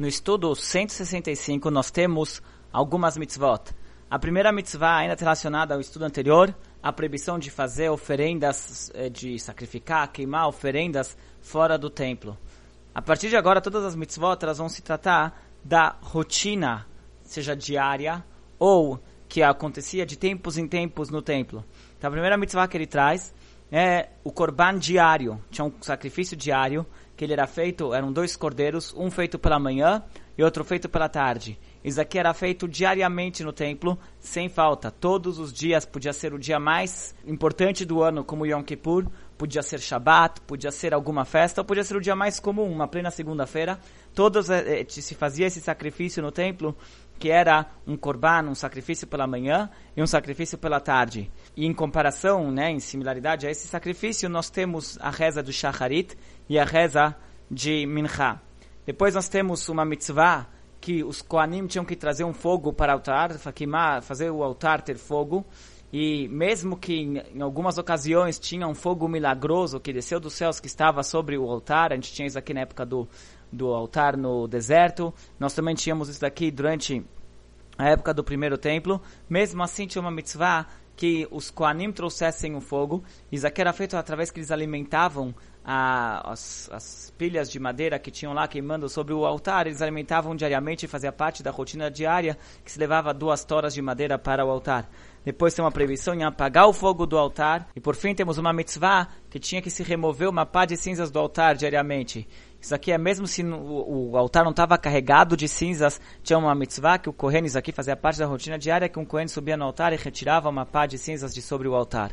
No estudo 165, nós temos algumas mitzvot. A primeira mitzvah, ainda relacionada ao estudo anterior, a proibição de fazer oferendas, eh, de sacrificar, queimar oferendas fora do templo. A partir de agora, todas as mitzvot elas vão se tratar da rotina, seja diária ou que acontecia de tempos em tempos no templo. Então, a primeira mitzvah que ele traz é o korban diário. Tinha um sacrifício diário que ele era feito, eram dois cordeiros, um feito pela manhã e outro feito pela tarde. Isso aqui era feito diariamente no templo, sem falta. Todos os dias, podia ser o dia mais importante do ano, como Yom Kippur, podia ser Shabbat, podia ser alguma festa, ou podia ser o dia mais comum, uma plena segunda-feira. Todos eh, eh se fazia esse sacrifício no templo, que era um korban, um sacrifício pela manhã e um sacrifício pela tarde. E em comparação, né, em similaridade a esse sacrifício, nós temos a reza do Shacharit e a reza de Mincha. Depois nós temos uma mitzvah que os Koanim tinham que trazer um fogo para o altar, fazer o altar ter fogo. E mesmo que em, algumas ocasiões tinha um fogo milagroso que desceu dos céus que estava sobre o altar, a gente tinha isso aqui na época do, do altar no deserto, nós também tínhamos isso daqui durante a época do primeiro templo. Mesmo assim tinha uma mitzvah que os Koanim trouxessem o fogo. Isso aqui era feito através que eles alimentavam a, as, as, pilhas de madeira que tinham lá queimando sobre o altar, eles alimentavam diariamente e fazia parte da rotina diária que se levava duas toras de madeira para o altar. Depois tem uma proibição em apagar o fogo do altar. E por fim temos uma mitzvah que tinha que se remover uma pá de cinzas do altar diariamente. Isso aqui é mesmo se o, o altar não estava carregado de cinzas, tinha uma mitzvah que o Kohen, isso aqui fazia parte da rotina diária, que um Kohen subia no altar e retirava uma pá de cinzas de sobre o altar.